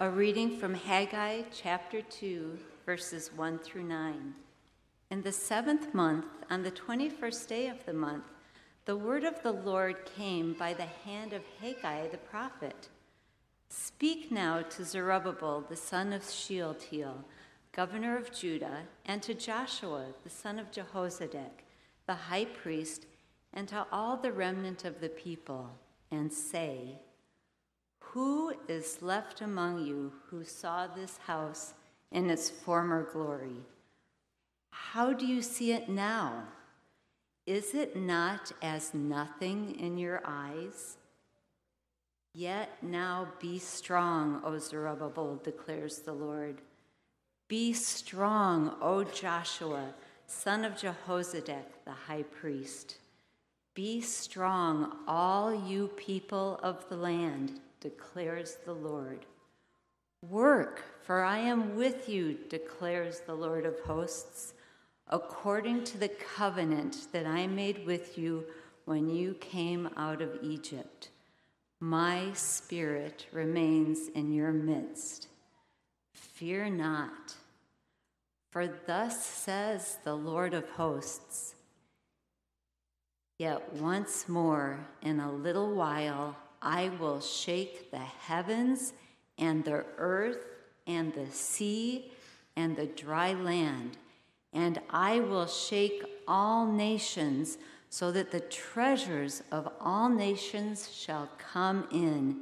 A reading from Haggai chapter 2, verses 1 through 9. In the seventh month, on the 21st day of the month, the word of the Lord came by the hand of Haggai the prophet. Speak now to Zerubbabel, the son of Shealtiel, governor of Judah, and to Joshua, the son of Jehozadak, the high priest, and to all the remnant of the people, and say, who is left among you who saw this house in its former glory? How do you see it now? Is it not as nothing in your eyes? Yet now be strong, O Zerubbabel, declares the Lord. Be strong, O Joshua, son of Jehozadak, the high priest. Be strong, all you people of the land declares the Lord. Work, for I am with you, declares the Lord of hosts, according to the covenant that I made with you when you came out of Egypt. My spirit remains in your midst. Fear not, for thus says the Lord of hosts. Yet once more, in a little while, I will shake the heavens and the earth and the sea and the dry land, and I will shake all nations so that the treasures of all nations shall come in,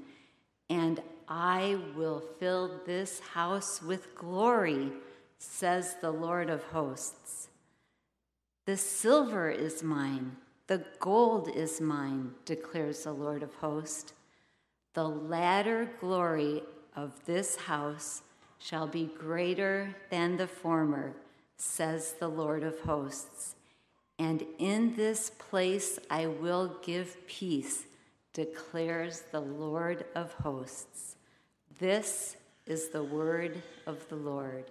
and I will fill this house with glory, says the Lord of hosts. The silver is mine the gold is mine, declares the Lord of hosts. The latter glory of this house shall be greater than the former, says the Lord of hosts. And in this place I will give peace, declares the Lord of hosts. This is the word of the Lord.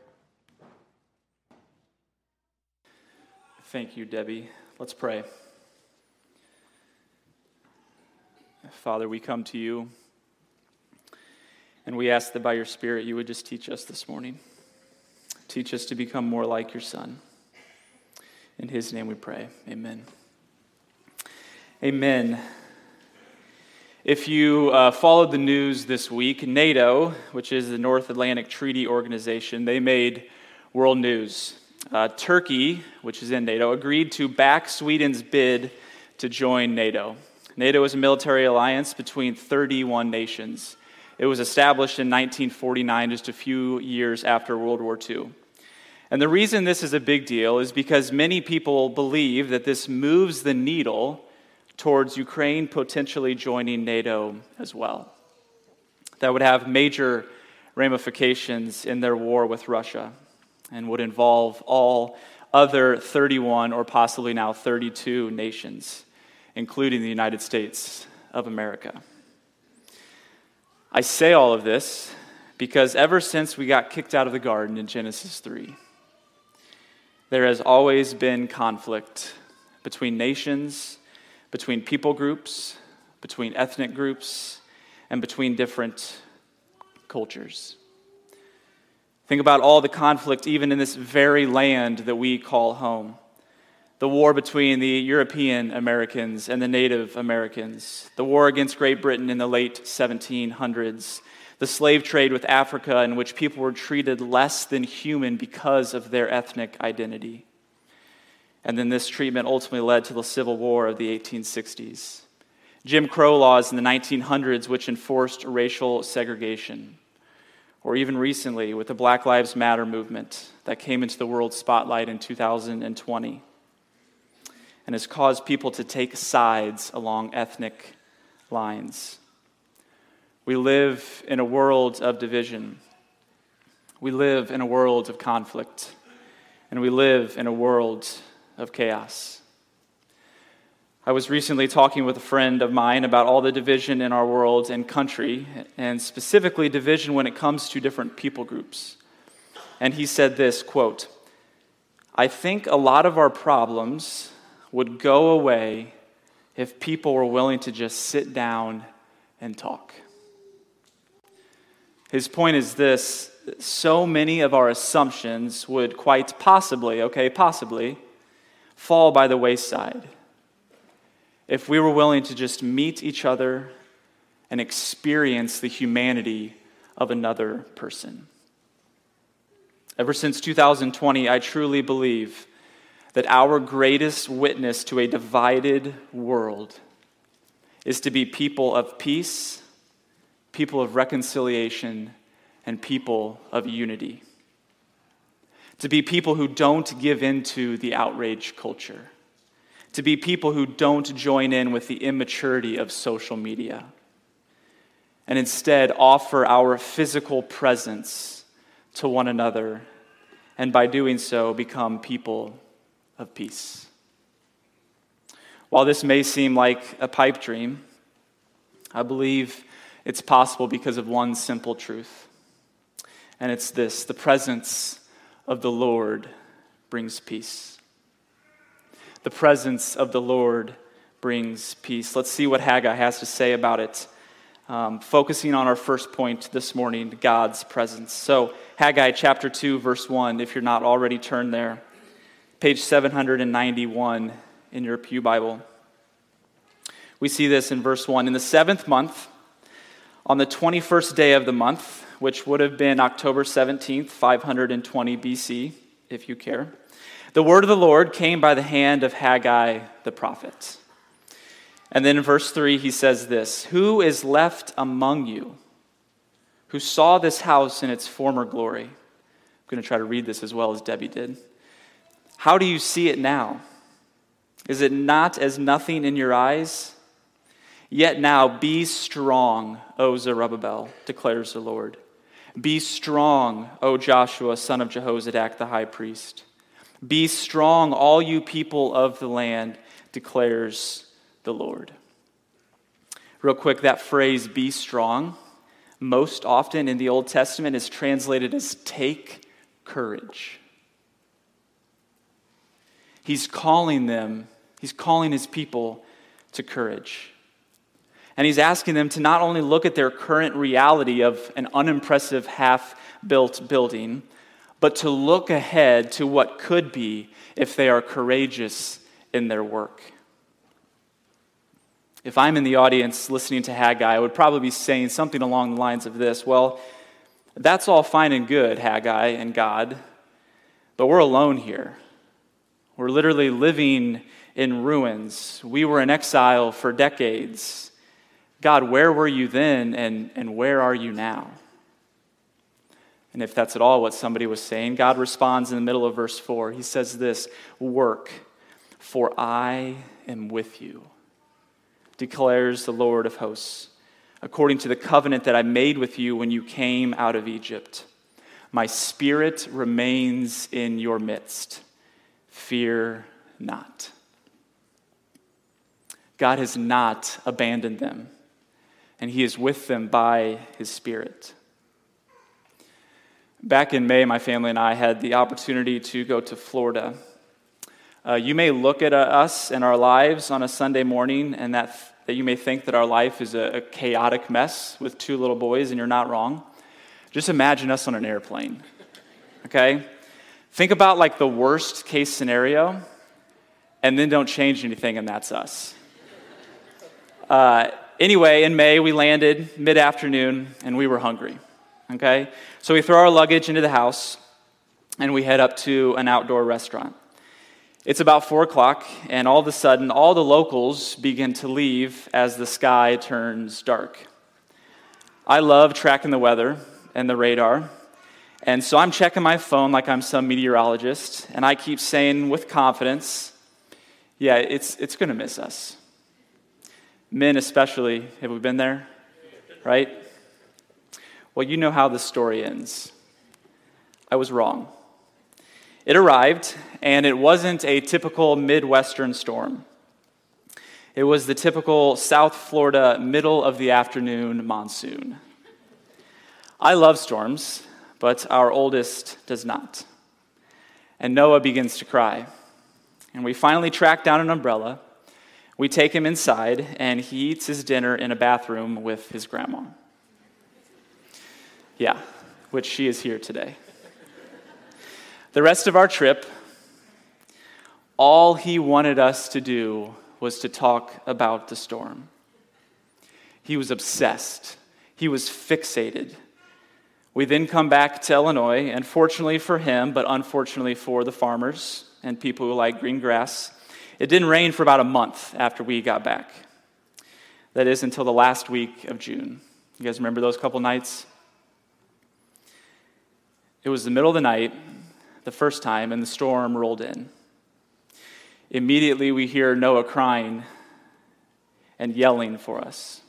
Thank you, Debbie. Let's pray. Father, we come to you and we ask that by your Spirit you would just teach us this morning. Teach us to become more like your Son. In his name we pray. Amen. Amen. If you uh, followed the news this week, NATO, which is the North Atlantic Treaty Organization, they made world news. Uh, Turkey, which is in NATO, agreed to back Sweden's bid to join NATO. NATO is a military alliance between 31 nations. It was established in 1949, just a few years after World War II. And the reason this is a big deal is because many people believe that this moves the needle towards Ukraine potentially joining NATO as well. That would have major ramifications in their war with Russia and would involve all other 31 or possibly now 32 nations including the United States of America. I say all of this because ever since we got kicked out of the garden in Genesis 3, there has always been conflict between nations, between people groups, between ethnic groups, and between different cultures. Think about all the conflict, even in this very land that we call home the war between the European Americans and the Native Americans, the war against Great Britain in the late 1700s, the slave trade with Africa, in which people were treated less than human because of their ethnic identity. And then this treatment ultimately led to the Civil War of the 1860s. Jim Crow laws in the 1900s, which enforced racial segregation. Or even recently with the Black Lives Matter movement that came into the world spotlight in 2020 and has caused people to take sides along ethnic lines. We live in a world of division. We live in a world of conflict. And we live in a world of chaos. I was recently talking with a friend of mine about all the division in our world and country, and specifically division when it comes to different people groups. And he said this quote, I think a lot of our problems would go away if people were willing to just sit down and talk. His point is this so many of our assumptions would quite possibly, okay, possibly, fall by the wayside if we were willing to just meet each other and experience the humanity of another person. Ever since 2020, I truly believe that our greatest witness to a divided world is to be people of peace, people of reconciliation, and people of unity. To be people who don't give in to the outrage culture. To be people who don't join in with the immaturity of social media. And instead offer our physical presence to one another, and by doing so, become people of peace. While this may seem like a pipe dream, I believe it's possible because of one simple truth. And it's this the presence of the Lord brings peace. The presence of the Lord brings peace. Let's see what Haggai has to say about it um, focusing on our first point this morning God's presence. So, Haggai chapter 2, verse 1, if you're not already turned there, page 791 in your Pew Bible. We see this in verse 1. In the seventh month, on the 21st day of the month, which would have been October 17th, 520 BC, if you care, the word of the Lord came by the hand of Haggai the prophet. And then in verse 3, he says this Who is left among you who saw this house in its former glory? I'm going to try to read this as well as Debbie did. How do you see it now? Is it not as nothing in your eyes? Yet now be strong, O Zerubbabel, declares the Lord. Be strong, O Joshua, son of Jehozadak, the high priest. Be strong, all you people of the land, declares the Lord. Real quick, that phrase, be strong, most often in the Old Testament is translated as take courage. He's calling them, he's calling his people to courage. And he's asking them to not only look at their current reality of an unimpressive half built building, but to look ahead to what could be if they are courageous in their work. If I'm in the audience listening to Haggai, I would probably be saying something along the lines of this Well, that's all fine and good, Haggai and God, but we're alone here. We're literally living in ruins. We were in exile for decades. God, where were you then and, and where are you now? And if that's at all what somebody was saying, God responds in the middle of verse 4. He says this Work, for I am with you declares the Lord of hosts, according to the covenant that I made with you when you came out of Egypt. My spirit remains in your midst. Fear not. God has not abandoned them, and He is with them by His Spirit. Back in May, my family and I had the opportunity to go to Florida uh, you may look at uh, us and our lives on a Sunday morning, and that, that you may think that our life is a, a chaotic mess with two little boys, and you're not wrong. Just imagine us on an airplane, okay? Think about like the worst case scenario, and then don't change anything, and that's us. Uh, anyway, in May, we landed mid afternoon, and we were hungry, okay? So we throw our luggage into the house, and we head up to an outdoor restaurant. It's about four o'clock, and all of a sudden, all the locals begin to leave as the sky turns dark. I love tracking the weather and the radar, and so I'm checking my phone like I'm some meteorologist, and I keep saying with confidence, yeah, it's, it's going to miss us. Men, especially, have we been there? Right? Well, you know how the story ends. I was wrong. It arrived, and it wasn't a typical Midwestern storm. It was the typical South Florida middle of the afternoon monsoon. I love storms, but our oldest does not. And Noah begins to cry. And we finally track down an umbrella. We take him inside, and he eats his dinner in a bathroom with his grandma. Yeah, which she is here today. The rest of our trip, all he wanted us to do was to talk about the storm. He was obsessed, he was fixated. We then come back to Illinois, and fortunately for him, but unfortunately for the farmers and people who like green grass, it didn't rain for about a month after we got back. That is until the last week of June. You guys remember those couple nights? It was the middle of the night, the first time, and the storm rolled in. Immediately, we hear Noah crying and yelling for us.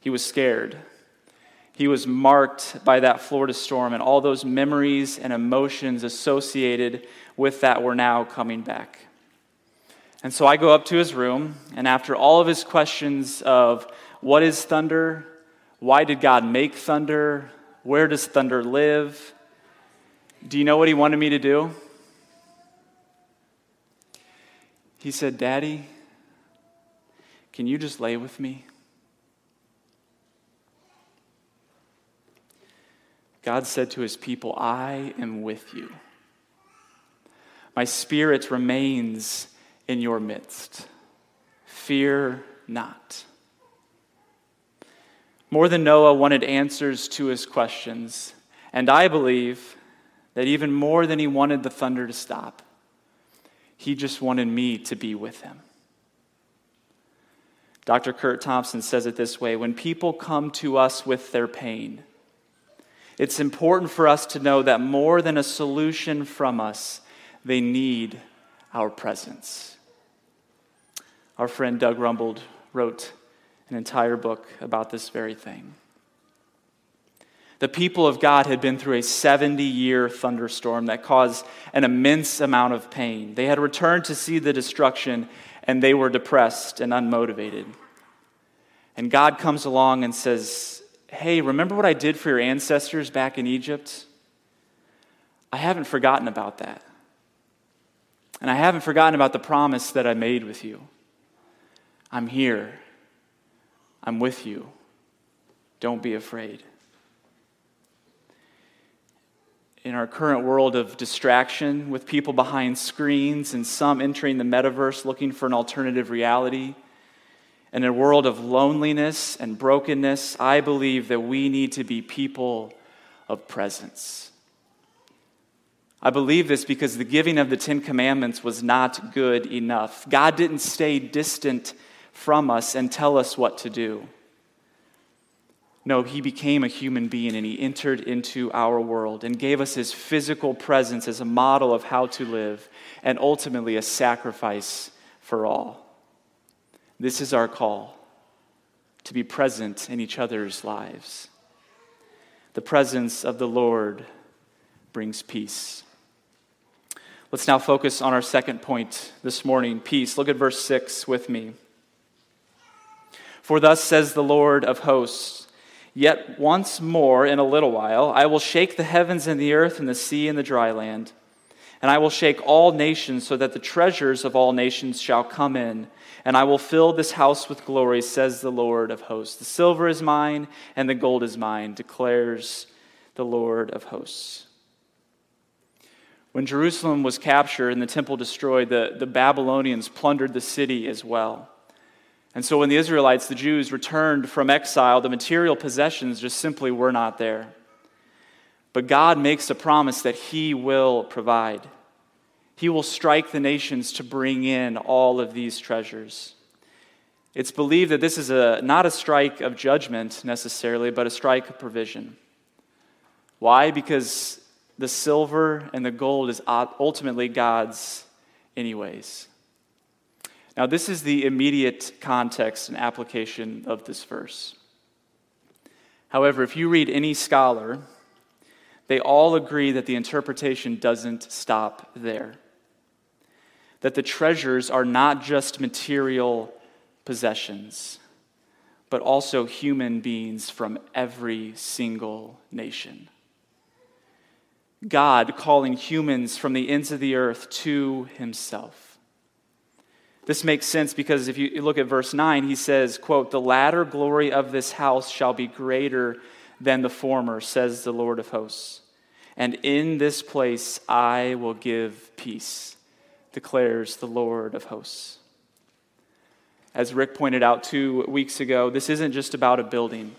He was scared. He was marked by that Florida storm, and all those memories and emotions associated with that were now coming back. And so I go up to his room, and after all of his questions of what is thunder? Why did God make thunder? Where does thunder live? Do you know what he wanted me to do? He said, Daddy, can you just lay with me? God said to his people, I am with you. My spirit remains in your midst. Fear not. More than Noah wanted answers to his questions, and I believe that even more than he wanted the thunder to stop, he just wanted me to be with him. Dr. Curt Thompson says it this way when people come to us with their pain, it's important for us to know that more than a solution from us, they need our presence. Our friend Doug Rumbold wrote an entire book about this very thing. The people of God had been through a 70 year thunderstorm that caused an immense amount of pain. They had returned to see the destruction and they were depressed and unmotivated. And God comes along and says, Hey, remember what I did for your ancestors back in Egypt? I haven't forgotten about that. And I haven't forgotten about the promise that I made with you. I'm here. I'm with you. Don't be afraid. in our current world of distraction, with people behind screens and some entering the metaverse looking for an alternative reality, in a world of loneliness and brokenness, I believe that we need to be people of presence. I believe this because the giving of the Ten Commandments was not good enough. God didn't stay distant from us and tell us what to do. No, he became a human being and he entered into our world and gave us his physical presence as a model of how to live and ultimately a sacrifice for all. This is our call to be present in each other's lives. The presence of the Lord brings peace. Let's now focus on our second point this morning peace. Look at verse 6 with me. For thus says the Lord of hosts, Yet once more in a little while, I will shake the heavens and the earth and the sea and the dry land. And I will shake all nations so that the treasures of all nations shall come in. And I will fill this house with glory, says the Lord of hosts. The silver is mine and the gold is mine, declares the Lord of hosts. When Jerusalem was captured and the temple destroyed, the, the Babylonians plundered the city as well. And so when the Israelites, the Jews, returned from exile, the material possessions just simply were not there. But God makes a promise that He will provide. He will strike the nations to bring in all of these treasures. It's believed that this is a, not a strike of judgment necessarily, but a strike of provision. Why? Because the silver and the gold is ultimately God's, anyways. Now, this is the immediate context and application of this verse. However, if you read any scholar, they all agree that the interpretation doesn't stop there. That the treasures are not just material possessions, but also human beings from every single nation. God calling humans from the ends of the earth to himself. This makes sense because if you look at verse 9, he says, quote, "The latter glory of this house shall be greater than the former, says the Lord of hosts. And in this place I will give peace, declares the Lord of hosts. As Rick pointed out two weeks ago, this isn't just about a building.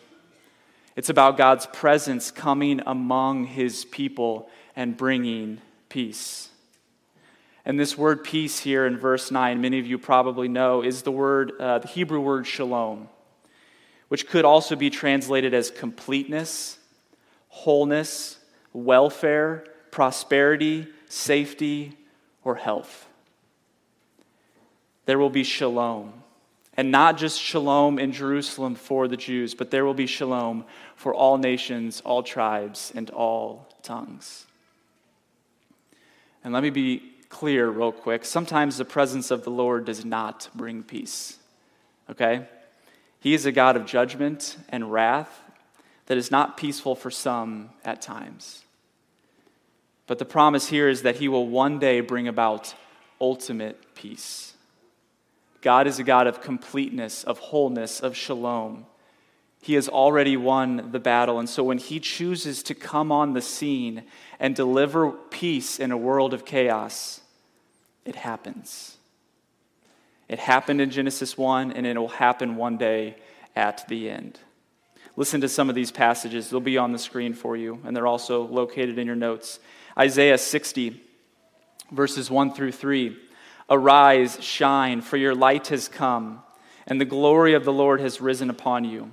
It's about God's presence coming among his people and bringing peace. And this word peace here in verse 9, many of you probably know, is the word, uh, the Hebrew word shalom which could also be translated as completeness, wholeness, welfare, prosperity, safety, or health. There will be shalom. And not just shalom in Jerusalem for the Jews, but there will be shalom for all nations, all tribes, and all tongues. And let me be clear, real quick. Sometimes the presence of the Lord does not bring peace. Okay? He is a God of judgment and wrath that is not peaceful for some at times. But the promise here is that he will one day bring about ultimate peace. God is a God of completeness, of wholeness, of shalom. He has already won the battle. And so when he chooses to come on the scene and deliver peace in a world of chaos, it happens. It happened in Genesis 1, and it will happen one day at the end. Listen to some of these passages. They'll be on the screen for you, and they're also located in your notes. Isaiah 60, verses 1 through 3. Arise, shine, for your light has come, and the glory of the Lord has risen upon you.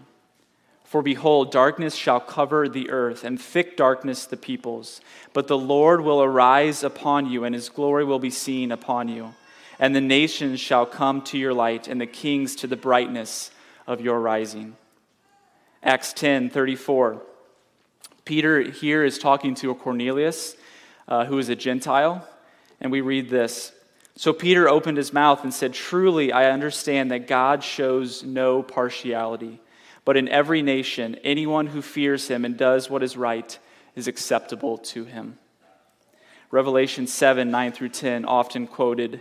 For behold, darkness shall cover the earth, and thick darkness the peoples. But the Lord will arise upon you, and his glory will be seen upon you and the nations shall come to your light, and the kings to the brightness of your rising. Acts 10 34. Peter here is talking to a Cornelius uh, who is a Gentile, and we read this. So Peter opened his mouth and said, Truly, I understand that God shows no partiality, but in every nation, anyone who fears him and does what is right is acceptable to him. Revelation 7 9 through 10, often quoted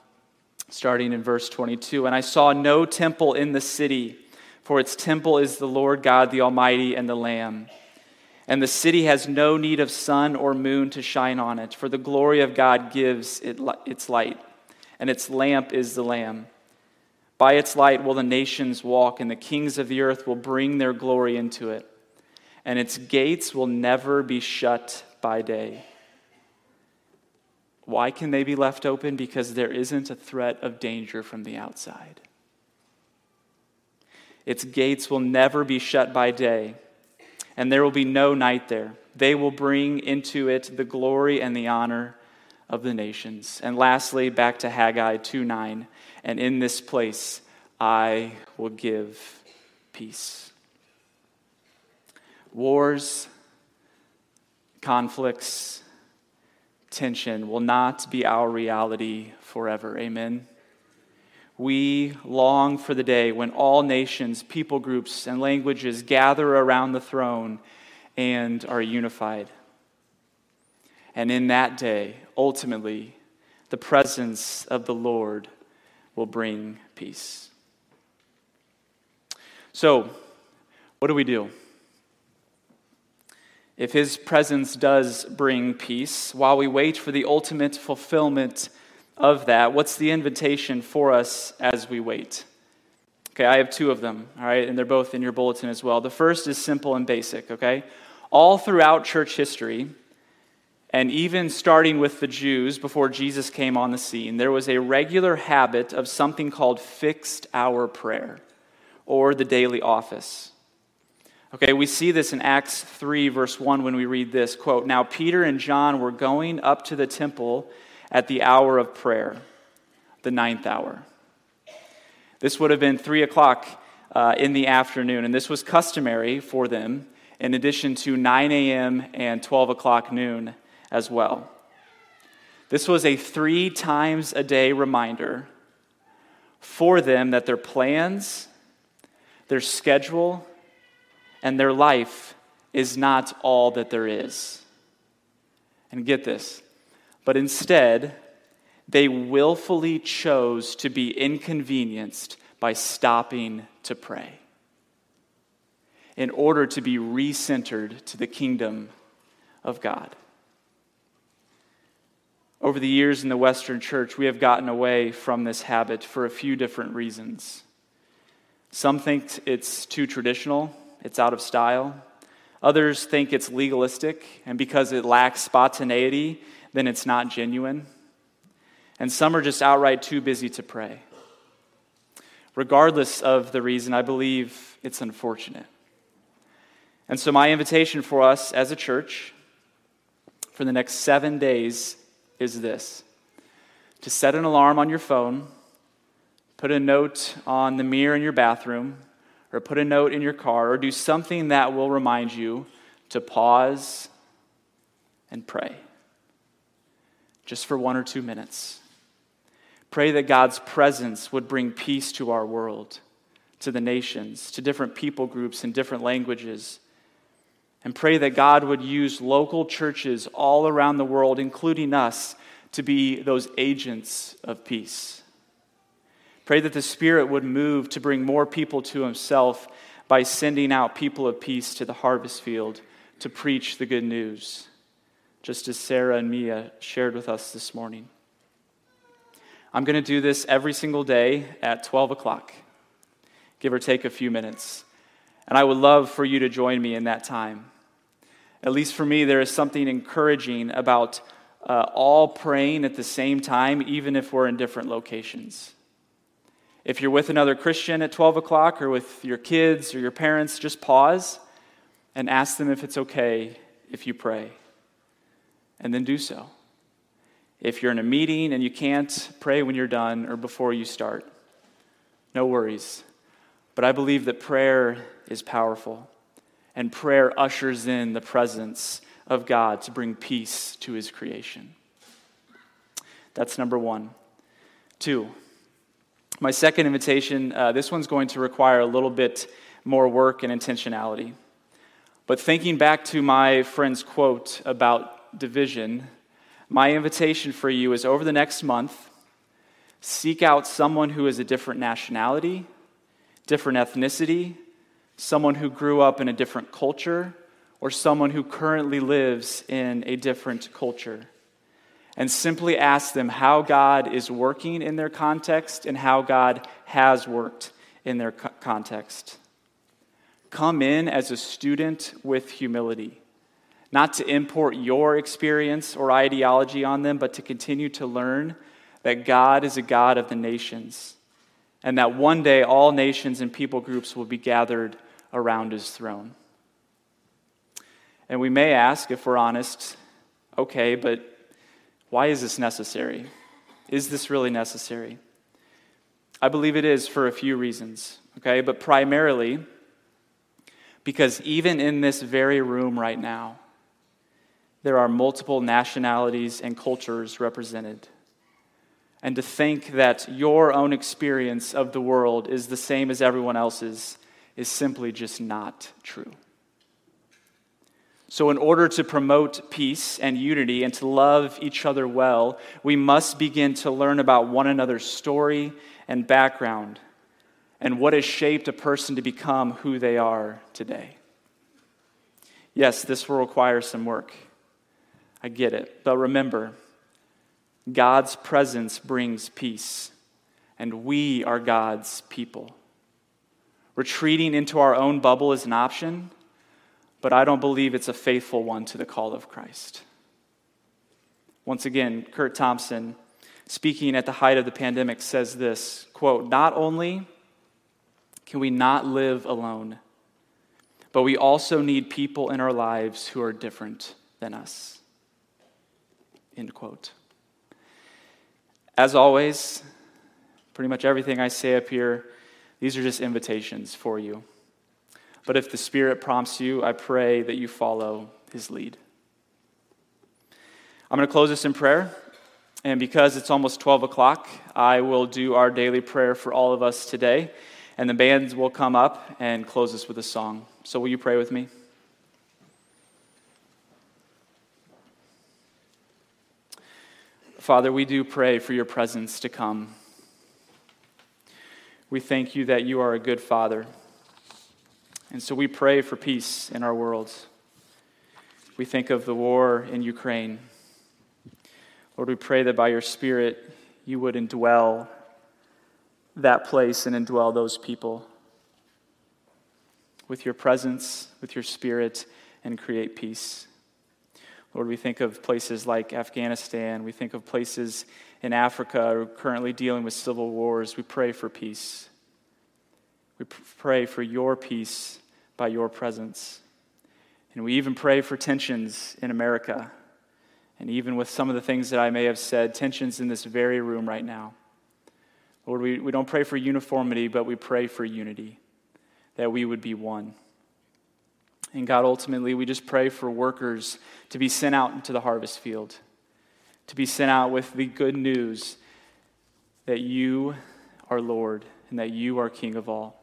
starting in verse 22. And I saw no temple in the city, for its temple is the Lord God, the Almighty, and the Lamb. And the city has no need of sun or moon to shine on it, for the glory of God gives it its light, and its lamp is the Lamb. By its light will the nations walk, and the kings of the earth will bring their glory into it, and its gates will never be shut by day. Why can they be left open? Because there isn't a threat of danger from the outside. Its gates will never be shut by day, and there will be no night there. They will bring into it the glory and the honor of the nations. And lastly, back to Haggai 2 9. And in this place I will give peace. Wars, conflicts, tension will not be our reality forever. Amen. We long for the day when all nations, people groups, and languages gather around the throne and are unified. And in that day, ultimately, the presence of the Lord will bring peace. So, what do we do? If his presence does bring peace, while we wait for the ultimate fulfillment of that, what's the invitation for us as we wait? Okay, I have two of them, all right, and they're both in your bulletin as well. The first is simple and basic, okay? All throughout church history, and even starting with the Jews before Jesus came on the scene, there was a regular habit of something called fixed hour prayer or the daily office. Okay, we see this in Acts 3, verse 1, when we read this quote, Now Peter and John were going up to the temple at the hour of prayer, the ninth hour. This would have been 3 o'clock uh, in the afternoon, and this was customary for them in addition to 9 a.m. and 12 o'clock noon as well. This was a three times a day reminder for them that their plans, their schedule, and their life is not all that there is. And get this, but instead, they willfully chose to be inconvenienced by stopping to pray in order to be recentered to the kingdom of God. Over the years in the Western church, we have gotten away from this habit for a few different reasons. Some think it's too traditional, it's out of style. Others think it's legalistic, and because it lacks spontaneity, then it's not genuine. And some are just outright too busy to pray. Regardless of the reason, I believe it's unfortunate. And so, my invitation for us as a church for the next seven days is this to set an alarm on your phone, put a note on the mirror in your bathroom, or put a note in your car, or do something that will remind you to pause and pray. Just for one or two minutes. Pray that God's presence would bring peace to our world, to the nations, to different people groups and different languages and pray that God would use local churches all around the world, including us, to be those agents of peace. Pray that the Spirit would move to bring more people to Himself by sending out people of peace to the harvest field to preach the good news, just as Sarah and Mia shared with us this morning. I'm going to do this every single day at 12 o'clock, give or take a few minutes. And I would love for you to join me in that time. At least for me, there is something encouraging about uh, all praying at the same time, even if we're in different locations. If you're with another Christian at 12 o'clock or with your kids or your parents, just pause and ask them if it's okay if you pray. And then do so. If you're in a meeting and you can't, pray when you're done or before you start. No worries. But I believe that prayer is powerful, and prayer ushers in the presence of God to bring peace to his creation. That's number one. Two, my second invitation, uh, this one's going to require a little bit more work and intentionality. But thinking back to my friend's quote about division, my invitation for you is over the next month, seek out someone who is a different nationality, different ethnicity, someone who grew up in a different culture, or someone who currently lives in a different culture. And simply ask them how God is working in their context and how God has worked in their co- context. Come in as a student with humility, not to import your experience or ideology on them, but to continue to learn that God is a God of the nations and that one day all nations and people groups will be gathered around his throne. And we may ask, if we're honest, okay, but why is this necessary? Is this really necessary? I believe it is for a few reasons, okay? But primarily because even in this very room right now, there are multiple nationalities and cultures represented and to think that your own experience of the world is the same as everyone else's is simply just not true. So, in order to promote peace and unity and to love each other well, we must begin to learn about one another's story and background and what has shaped a person to become who they are today. Yes, this will require some work. I get it. But remember, God's presence brings peace, and we are God's people. Retreating into our own bubble is an option, but I don't believe it's a faithful one to the call of Christ. Once again, Curt Thompson, speaking at the height of the pandemic, says this quote, Not only can we not live alone, but we also need people in our lives who are different than us. End quote. As always, pretty much everything I say up here, these are just invitations for you. But if the Spirit prompts you, I pray that you follow his lead. I'm going to close this in prayer. And because it's almost 12 o'clock, I will do our daily prayer for all of us today. And the bands will come up and close us with a song. So, will you pray with me? Father, we do pray for your presence to come. We thank you that you are a good Father. And so we pray for peace in our world. We think of the war in Ukraine. Lord, we pray that by your Spirit you would indwell that place and indwell those people with your presence, with your Spirit, and create peace. Lord, we think of places like Afghanistan. We think of places in Africa currently dealing with civil wars. We pray for peace. We pray for your peace by your presence. And we even pray for tensions in America. And even with some of the things that I may have said, tensions in this very room right now. Lord, we, we don't pray for uniformity, but we pray for unity, that we would be one. And God, ultimately, we just pray for workers to be sent out into the harvest field, to be sent out with the good news that you are Lord and that you are King of all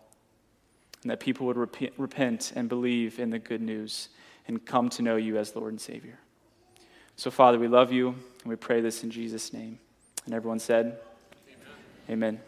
and that people would rep- repent and believe in the good news and come to know you as Lord and Savior. So, Father, we love you, and we pray this in Jesus' name. And everyone said, Amen. Amen.